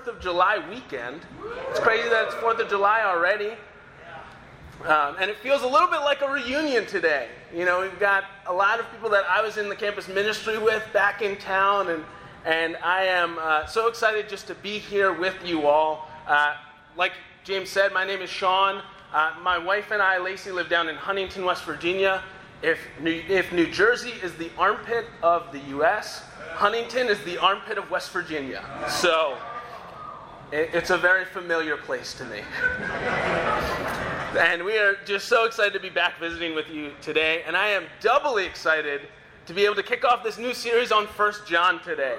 4th of July weekend. It's crazy that it's 4th of July already. Um, and it feels a little bit like a reunion today. You know, we've got a lot of people that I was in the campus ministry with back in town, and, and I am uh, so excited just to be here with you all. Uh, like James said, my name is Sean. Uh, my wife and I, Lacey, live down in Huntington, West Virginia. If New, if New Jersey is the armpit of the U.S., Huntington is the armpit of West Virginia. So it's a very familiar place to me. and we are just so excited to be back visiting with you today. And I am doubly excited to be able to kick off this new series on First John today.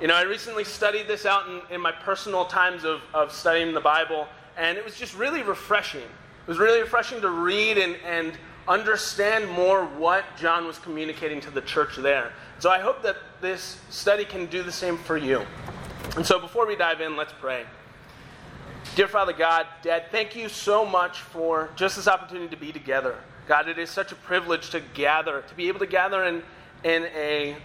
You know, I recently studied this out in, in my personal times of, of studying the Bible, and it was just really refreshing. It was really refreshing to read and, and understand more what John was communicating to the church there. So I hope that this study can do the same for you. And so before we dive in, let's pray. Dear Father God, Dad, thank you so much for just this opportunity to be together. God, it is such a privilege to gather, to be able to gather in, in a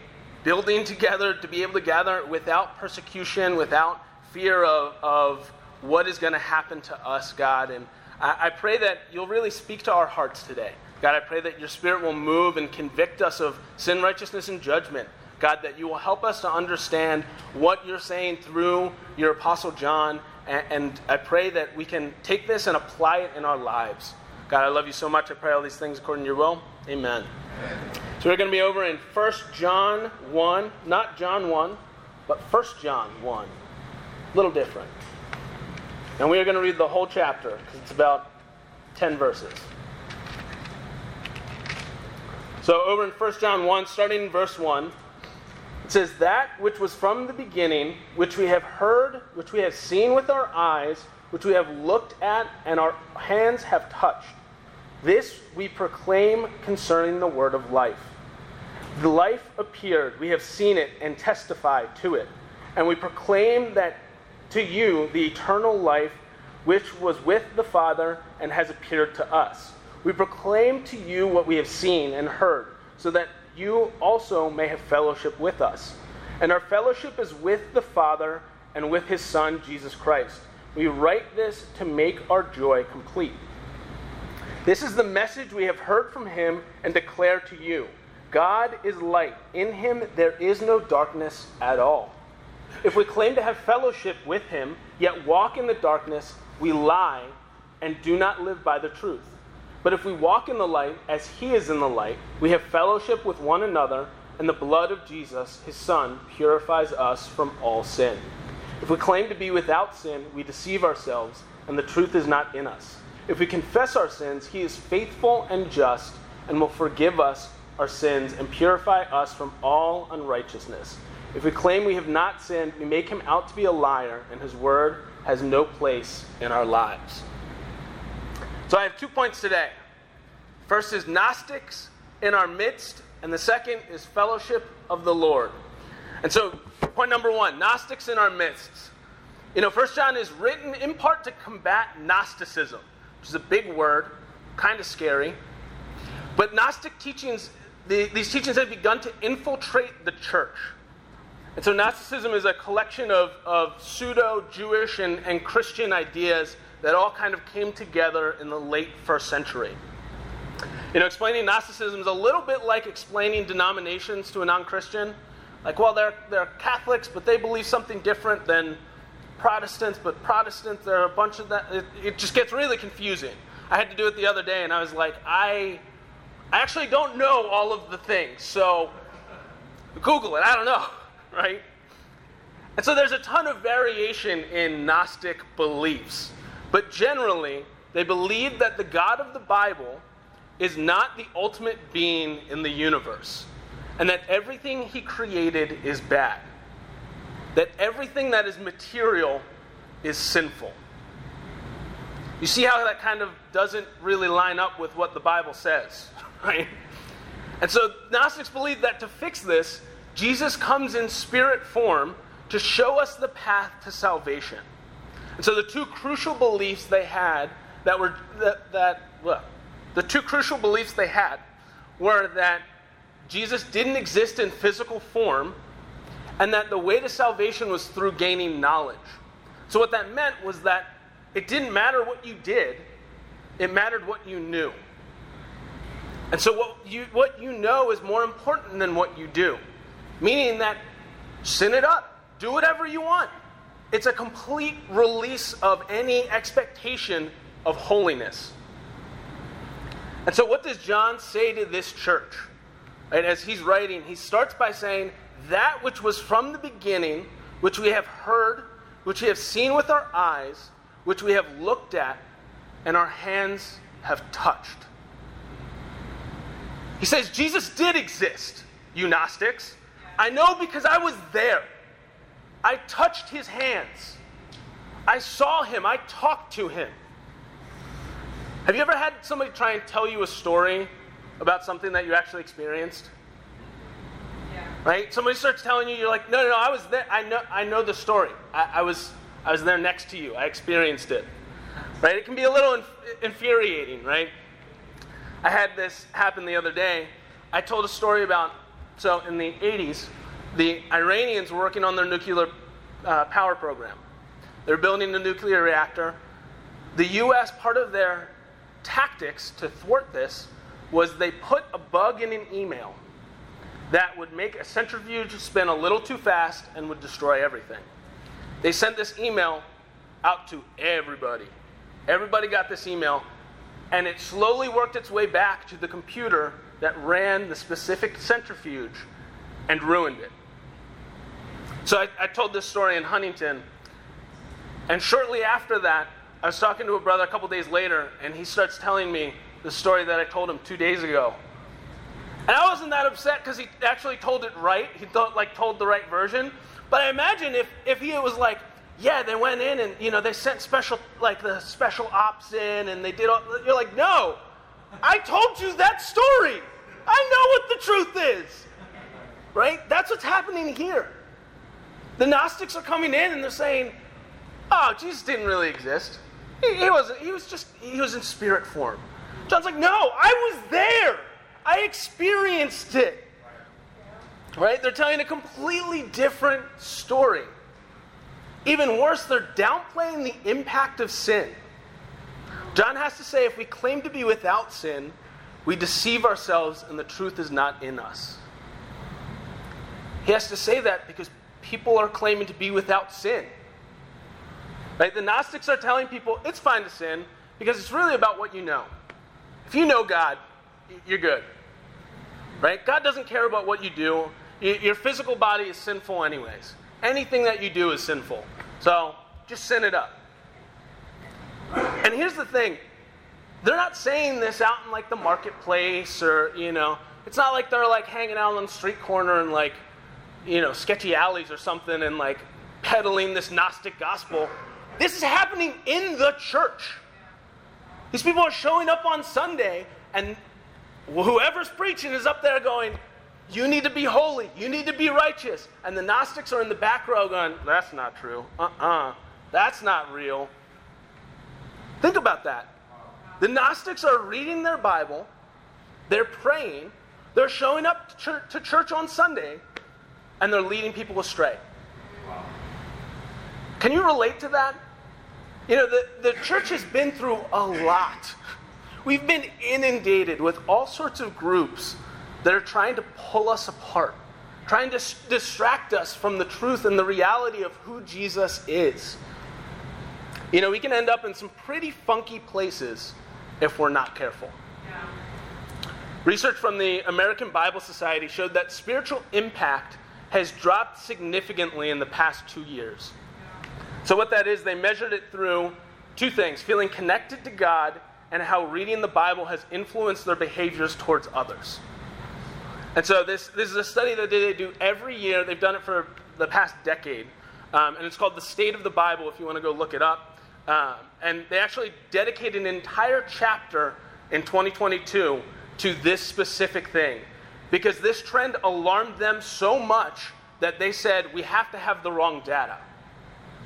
building together, to be able to gather without persecution, without fear of, of what is going to happen to us, God. And I, I pray that you'll really speak to our hearts today. God, I pray that your Spirit will move and convict us of sin, righteousness, and judgment. God, that you will help us to understand what you're saying through your Apostle John. And, and, I pray that we can take this and apply it in our lives. God, I love you so much. I pray all these things according to your will. Amen. So we're going to be over in 1 John 1, not John 1, but 1 John 1. A little different. And we are going to read the whole chapter because it's about 10 verses. So over in 1 John 1, starting in verse 1, it says, That which was from the beginning, which we have heard, which we have seen with our eyes, which we have looked at, and our hands have touched. This we proclaim concerning the word of life. The life appeared, we have seen it and testify to it. And we proclaim that to you the eternal life which was with the Father and has appeared to us. We proclaim to you what we have seen and heard, so that you also may have fellowship with us. And our fellowship is with the Father and with his Son, Jesus Christ. We write this to make our joy complete. This is the message we have heard from him and declare to you God is light. In him there is no darkness at all. If we claim to have fellowship with him, yet walk in the darkness, we lie and do not live by the truth. But if we walk in the light as he is in the light, we have fellowship with one another, and the blood of Jesus, his Son, purifies us from all sin. If we claim to be without sin, we deceive ourselves, and the truth is not in us. If we confess our sins, he is faithful and just, and will forgive us our sins and purify us from all unrighteousness. If we claim we have not sinned, we make him out to be a liar, and his word has no place in our lives. So I have two points today. First is Gnostics in our midst, and the second is fellowship of the Lord. And so, point number one Gnostics in our midst. You know, First John is written in part to combat Gnosticism, which is a big word, kind of scary. But Gnostic teachings, the, these teachings have begun to infiltrate the church. And so, Gnosticism is a collection of, of pseudo Jewish and, and Christian ideas that all kind of came together in the late first century. You know, explaining Gnosticism is a little bit like explaining denominations to a non Christian. Like, well, they're, they're Catholics, but they believe something different than Protestants, but Protestants, there are a bunch of that. It, it just gets really confusing. I had to do it the other day, and I was like, I, I actually don't know all of the things, so Google it. I don't know, right? And so there's a ton of variation in Gnostic beliefs. But generally, they believe that the God of the Bible is not the ultimate being in the universe, and that everything he created is bad. That everything that is material is sinful. You see how that kind of doesn't really line up with what the Bible says, right? And so Gnostics believe that to fix this, Jesus comes in spirit form to show us the path to salvation. And so the two crucial beliefs they had that were that, that well, the two crucial beliefs they had were that Jesus didn't exist in physical form and that the way to salvation was through gaining knowledge. So, what that meant was that it didn't matter what you did, it mattered what you knew. And so, what you, what you know is more important than what you do, meaning that sin it up, do whatever you want. It's a complete release of any expectation of holiness. And so, what does John say to this church? And as he's writing, he starts by saying, That which was from the beginning, which we have heard, which we have seen with our eyes, which we have looked at, and our hands have touched. He says, Jesus did exist, you Gnostics. I know because I was there. I touched his hands. I saw him. I talked to him. Have you ever had somebody try and tell you a story about something that you actually experienced? Yeah. Right? Somebody starts telling you, you're like, no, no, no, I was there. I know, I know the story. I, I was, I was there next to you. I experienced it. Right? It can be a little inf- infuriating, right? I had this happen the other day. I told a story about, so in the 80s, the Iranians were working on their nuclear uh, power program. They're building a nuclear reactor. The U.S., part of their tactics to thwart this was they put a bug in an email that would make a centrifuge spin a little too fast and would destroy everything. They sent this email out to everybody. Everybody got this email, and it slowly worked its way back to the computer that ran the specific centrifuge and ruined it. So I, I told this story in Huntington, and shortly after that, I was talking to a brother a couple days later, and he starts telling me the story that I told him two days ago. And I wasn't that upset because he actually told it right. He thought, like told the right version. But I imagine if, if he was like, yeah, they went in and you know they sent special like the special ops in and they did all you're like, no, I told you that story. I know what the truth is. Right? That's what's happening here. The Gnostics are coming in and they're saying, oh, Jesus didn't really exist. He, he wasn't. He was just. He was in spirit form. John's like, no, I was there. I experienced it. Right? They're telling a completely different story. Even worse, they're downplaying the impact of sin. John has to say if we claim to be without sin, we deceive ourselves and the truth is not in us. He has to say that because people are claiming to be without sin. Right? The Gnostics are telling people it's fine to sin because it's really about what you know. If you know God, you're good. Right? God doesn't care about what you do. Your physical body is sinful, anyways. Anything that you do is sinful. So just sin it up. And here's the thing they're not saying this out in like the marketplace or, you know, it's not like they're like hanging out on the street corner and like, you know, sketchy alleys or something and like peddling this Gnostic gospel. This is happening in the church. These people are showing up on Sunday, and whoever's preaching is up there going, You need to be holy. You need to be righteous. And the Gnostics are in the back row going, That's not true. Uh uh-uh. uh. That's not real. Think about that. The Gnostics are reading their Bible, they're praying, they're showing up to church, to church on Sunday, and they're leading people astray. Can you relate to that? You know, the, the church has been through a lot. We've been inundated with all sorts of groups that are trying to pull us apart, trying to s- distract us from the truth and the reality of who Jesus is. You know, we can end up in some pretty funky places if we're not careful. Yeah. Research from the American Bible Society showed that spiritual impact has dropped significantly in the past two years. So, what that is, they measured it through two things feeling connected to God and how reading the Bible has influenced their behaviors towards others. And so, this, this is a study that they do every year. They've done it for the past decade. Um, and it's called The State of the Bible, if you want to go look it up. Um, and they actually dedicated an entire chapter in 2022 to this specific thing. Because this trend alarmed them so much that they said, we have to have the wrong data.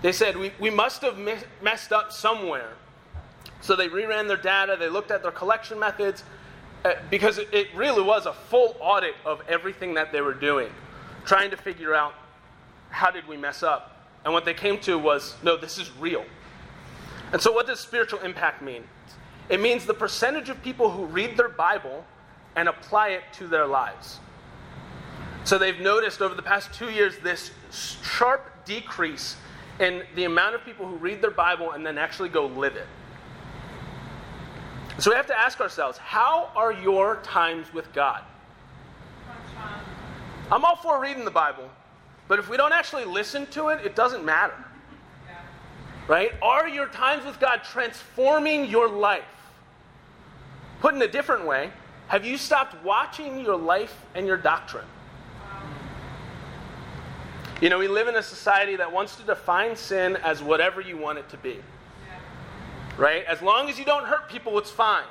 They said, we, we must have messed up somewhere. So they reran their data, they looked at their collection methods, uh, because it, it really was a full audit of everything that they were doing, trying to figure out how did we mess up. And what they came to was no, this is real. And so, what does spiritual impact mean? It means the percentage of people who read their Bible and apply it to their lives. So, they've noticed over the past two years this sharp decrease in the amount of people who read their Bible and then actually go live it. So, we have to ask ourselves how are your times with God? I'm all for reading the Bible, but if we don't actually listen to it, it doesn't matter. Right? Are your times with God transforming your life? Put in a different way, have you stopped watching your life and your doctrine? You know, we live in a society that wants to define sin as whatever you want it to be. Right? As long as you don't hurt people, it's fine.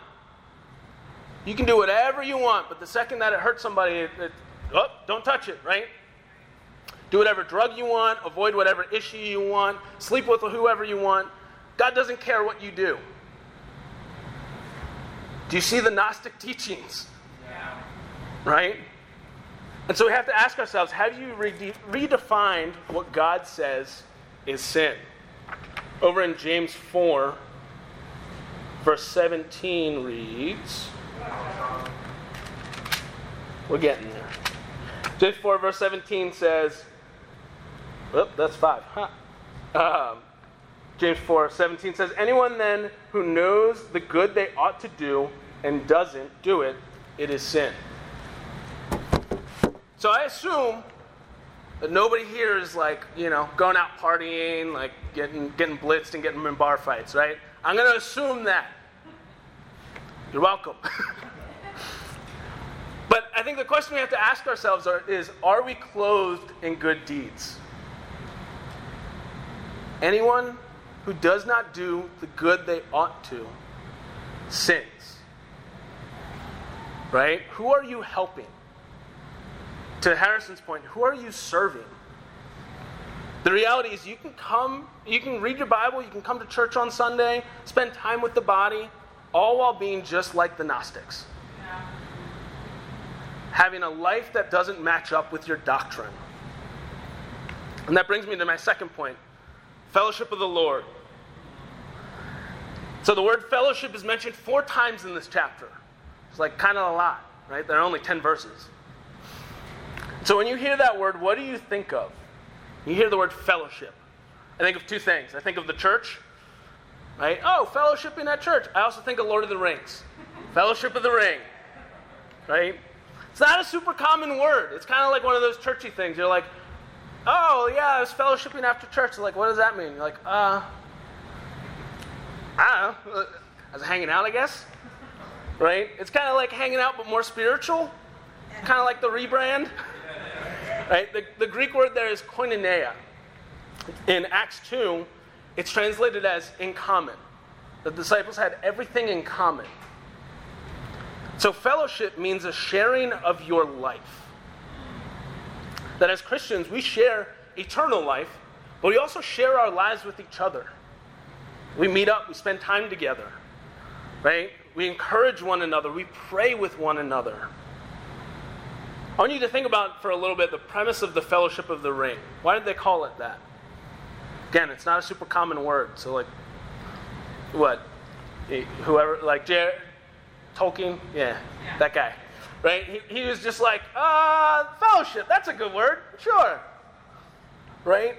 You can do whatever you want, but the second that it hurts somebody, it, it, oh, don't touch it, right? Do whatever drug you want, avoid whatever issue you want, sleep with whoever you want. God doesn't care what you do. Do you see the Gnostic teachings? Yeah. Right? And so we have to ask ourselves have you redefined what God says is sin? Over in James 4, verse 17 reads, We're getting there. James 4, verse 17 says, Oop, that's 5. Huh. Um, James 4, 17 says, Anyone then who knows the good they ought to do and doesn't do it, it is sin. So I assume that nobody here is like, you know, going out partying, like getting getting blitzed and getting in bar fights, right? I'm going to assume that. You're welcome. but I think the question we have to ask ourselves are, is are we clothed in good deeds? Anyone who does not do the good they ought to sins. Right? Who are you helping? to Harrison's point, who are you serving? The reality is, you can come, you can read your Bible, you can come to church on Sunday, spend time with the body, all while being just like the Gnostics. Yeah. Having a life that doesn't match up with your doctrine. And that brings me to my second point fellowship of the Lord. So the word fellowship is mentioned four times in this chapter. It's like kind of a lot, right? There are only 10 verses. So when you hear that word, what do you think of? You hear the word fellowship. I think of two things. I think of the church, right? Oh, fellowship in that church. I also think of Lord of the Rings, fellowship of the ring, right? It's not a super common word. It's kind of like one of those churchy things. You're like, oh, yeah, I was fellowshipping after church. like, what does that mean? You're like, uh, know. I was hanging out, I guess. Right? It's kind of like hanging out, but more spiritual. Kind of like the rebrand. Right? The, the Greek word there is koinonia. In Acts 2, it's translated as in common. The disciples had everything in common. So, fellowship means a sharing of your life. That as Christians, we share eternal life, but we also share our lives with each other. We meet up, we spend time together, right? We encourage one another, we pray with one another. I want you to think about for a little bit the premise of the Fellowship of the Ring. Why did they call it that? Again, it's not a super common word. So, like, what? Whoever, like J. Tolkien? Yeah, yeah, that guy. Right? He, he was just like, uh, fellowship, that's a good word. Sure. Right?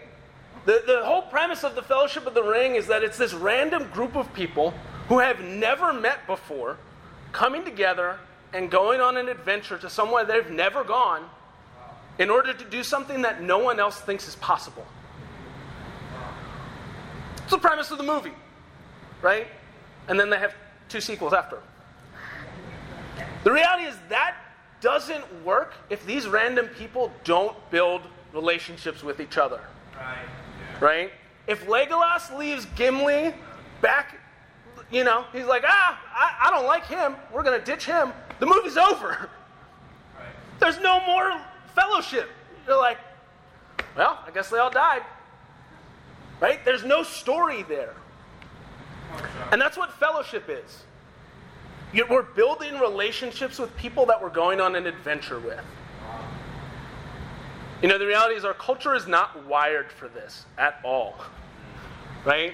The, the whole premise of the Fellowship of the Ring is that it's this random group of people who have never met before coming together and going on an adventure to somewhere they've never gone in order to do something that no one else thinks is possible. It's the premise of the movie, right? And then they have two sequels after. The reality is that doesn't work if these random people don't build relationships with each other. Right? Right? If Legolas leaves Gimli back, you know, he's like, ah, I, I don't like him. We're going to ditch him. The movie's over. Right. There's no more fellowship. You're like, well, I guess they all died. Right? There's no story there. And that's what fellowship is. We're building relationships with people that we're going on an adventure with. You know, the reality is our culture is not wired for this at all. Right?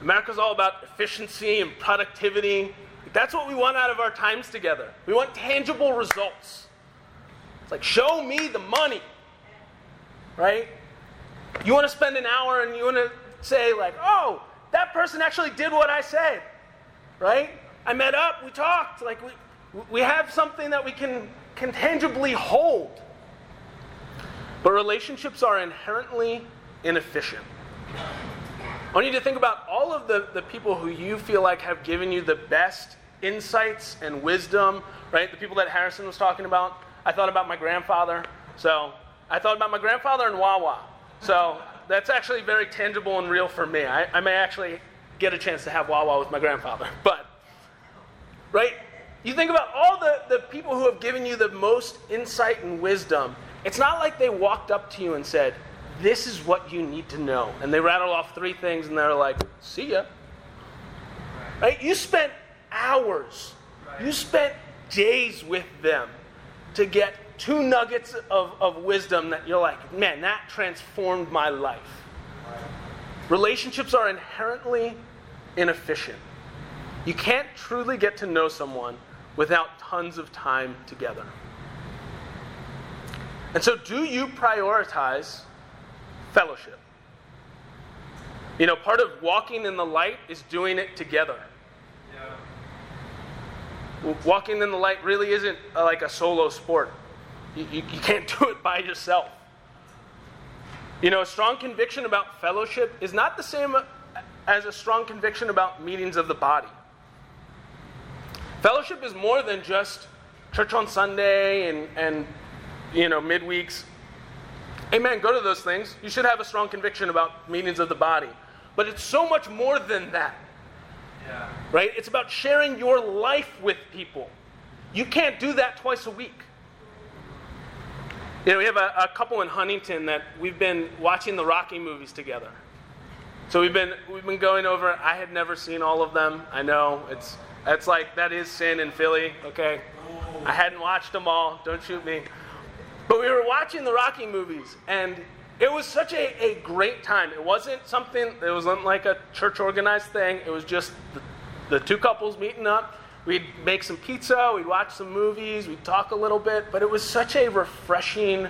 America's all about efficiency and productivity. That's what we want out of our times together. We want tangible results. It's like, show me the money. Right? You want to spend an hour and you want to say, like, oh, that person actually did what I said. Right? I met up, we talked. Like, we, we have something that we can, can tangibly hold. But relationships are inherently inefficient. I want you to think about all of the, the people who you feel like have given you the best insights and wisdom, right? The people that Harrison was talking about. I thought about my grandfather. So I thought about my grandfather and Wawa. So that's actually very tangible and real for me. I, I may actually get a chance to have Wawa with my grandfather. But, right? You think about all the, the people who have given you the most insight and wisdom. It's not like they walked up to you and said, This is what you need to know. And they rattle off three things and they're like, See ya. Right? You spent hours, you spent days with them to get two nuggets of, of wisdom that you're like, man, that transformed my life. Relationships are inherently inefficient. You can't truly get to know someone without tons of time together. And so, do you prioritize fellowship? You know, part of walking in the light is doing it together. Yeah. Walking in the light really isn't uh, like a solo sport. You, you, you can't do it by yourself. You know, a strong conviction about fellowship is not the same as a strong conviction about meetings of the body. Fellowship is more than just church on Sunday and, and you know, midweeks. Amen. Go to those things. You should have a strong conviction about meetings of the body. But it's so much more than that. Yeah. Right? It's about sharing your life with people. You can't do that twice a week. You know, we have a, a couple in Huntington that we've been watching the Rocky movies together. So we've been we've been going over. I had never seen all of them. I know it's it's like that is sin in Philly. Okay, oh. I hadn't watched them all. Don't shoot me. But we were watching the Rocky movies, and it was such a, a great time. It wasn't something. It wasn't like a church organized thing. It was just the, the two couples meeting up We'd make some pizza, we'd watch some movies, we'd talk a little bit, but it was such a refreshing,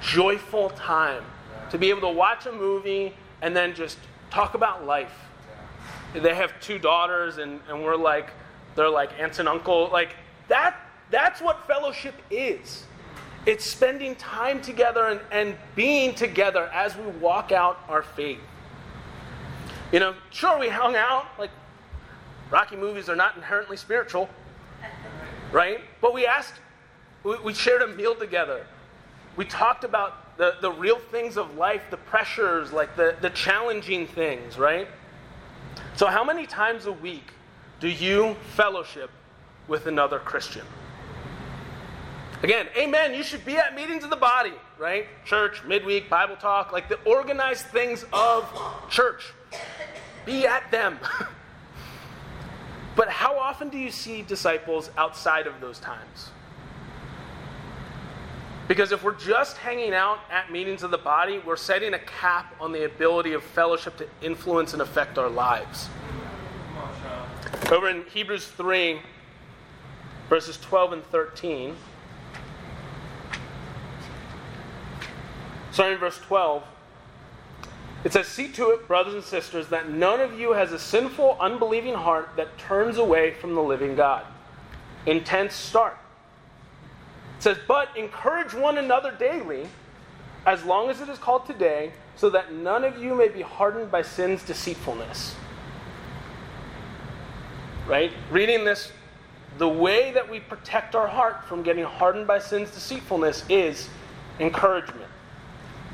joyful time to be able to watch a movie and then just talk about life. They have two daughters, and, and we're like, they're like aunts and uncle. Like, that, that's what fellowship is. It's spending time together and, and being together as we walk out our faith. You know, sure, we hung out, like Rocky movies are not inherently spiritual, right? But we asked, we, we shared a meal together. We talked about the, the real things of life, the pressures, like the, the challenging things, right? So, how many times a week do you fellowship with another Christian? Again, amen. You should be at meetings of the body, right? Church, midweek, Bible talk, like the organized things of church. Be at them. But how often do you see disciples outside of those times? Because if we're just hanging out at meetings of the body, we're setting a cap on the ability of fellowship to influence and affect our lives. Over in Hebrews 3, verses 12 and 13. Starting in verse 12. It says, See to it, brothers and sisters, that none of you has a sinful, unbelieving heart that turns away from the living God. Intense start. It says, But encourage one another daily, as long as it is called today, so that none of you may be hardened by sin's deceitfulness. Right? Reading this, the way that we protect our heart from getting hardened by sin's deceitfulness is encouragement.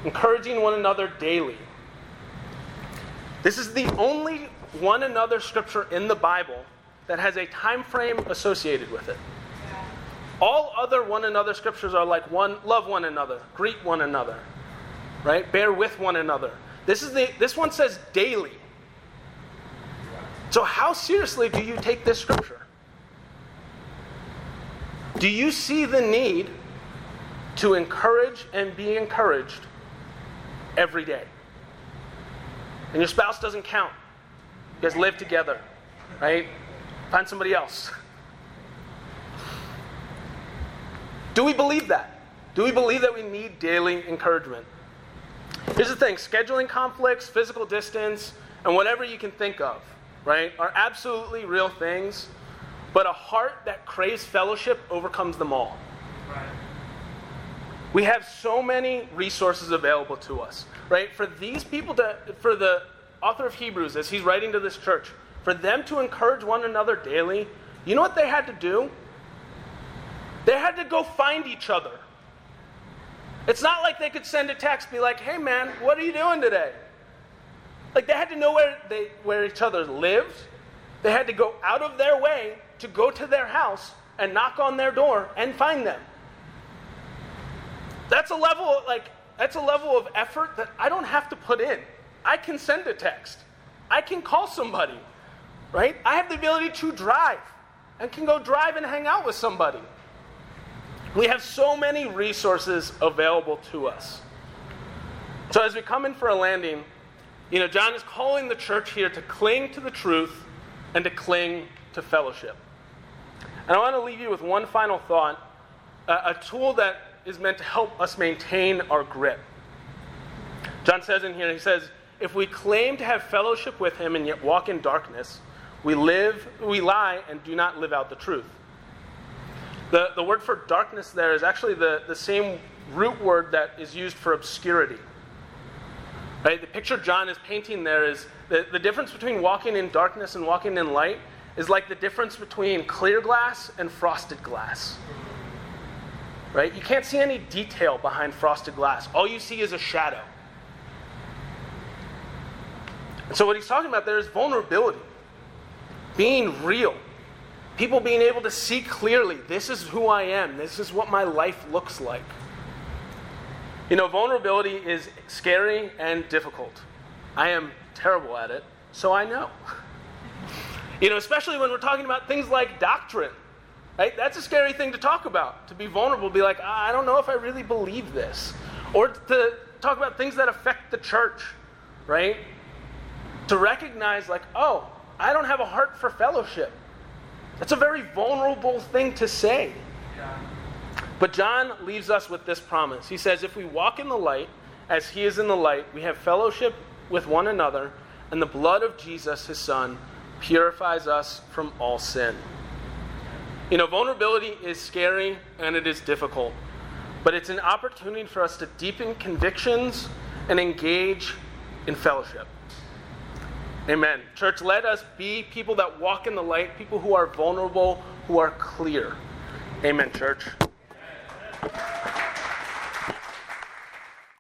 Encouraging one another daily. This is the only one another scripture in the Bible that has a time frame associated with it. All other one another scriptures are like one love one another, greet one another, right? Bear with one another. This is the this one says daily. So how seriously do you take this scripture? Do you see the need to encourage and be encouraged every day. And your spouse doesn't count. You guys live together, right? Find somebody else. Do we believe that? Do we believe that we need daily encouragement? Here's the thing scheduling conflicts, physical distance, and whatever you can think of, right, are absolutely real things, but a heart that craves fellowship overcomes them all. We have so many resources available to us, right? For these people to, for the author of Hebrews, as he's writing to this church, for them to encourage one another daily, you know what they had to do? They had to go find each other. It's not like they could send a text, be like, hey man, what are you doing today? Like they had to know where, they, where each other lived. They had to go out of their way to go to their house and knock on their door and find them. That's a level like that's a level of effort that I don't have to put in. I can send a text. I can call somebody. Right? I have the ability to drive and can go drive and hang out with somebody. We have so many resources available to us. So as we come in for a landing, you know, John is calling the church here to cling to the truth and to cling to fellowship. And I want to leave you with one final thought a, a tool that is meant to help us maintain our grip. John says in here, he says, if we claim to have fellowship with him and yet walk in darkness, we live, we lie and do not live out the truth. The, the word for darkness there is actually the, the same root word that is used for obscurity. Right? The picture John is painting there is the, the difference between walking in darkness and walking in light is like the difference between clear glass and frosted glass. Right? You can't see any detail behind frosted glass. All you see is a shadow. And so what he's talking about there is vulnerability. Being real. People being able to see clearly, this is who I am. This is what my life looks like. You know, vulnerability is scary and difficult. I am terrible at it, so I know. You know, especially when we're talking about things like doctrine. Right? That's a scary thing to talk about. To be vulnerable, be like, I don't know if I really believe this. Or to talk about things that affect the church, right? To recognize, like, oh, I don't have a heart for fellowship. That's a very vulnerable thing to say. But John leaves us with this promise. He says, If we walk in the light, as he is in the light, we have fellowship with one another, and the blood of Jesus, his son, purifies us from all sin. You know, vulnerability is scary and it is difficult, but it's an opportunity for us to deepen convictions and engage in fellowship. Amen. Church, let us be people that walk in the light, people who are vulnerable, who are clear. Amen, church. You.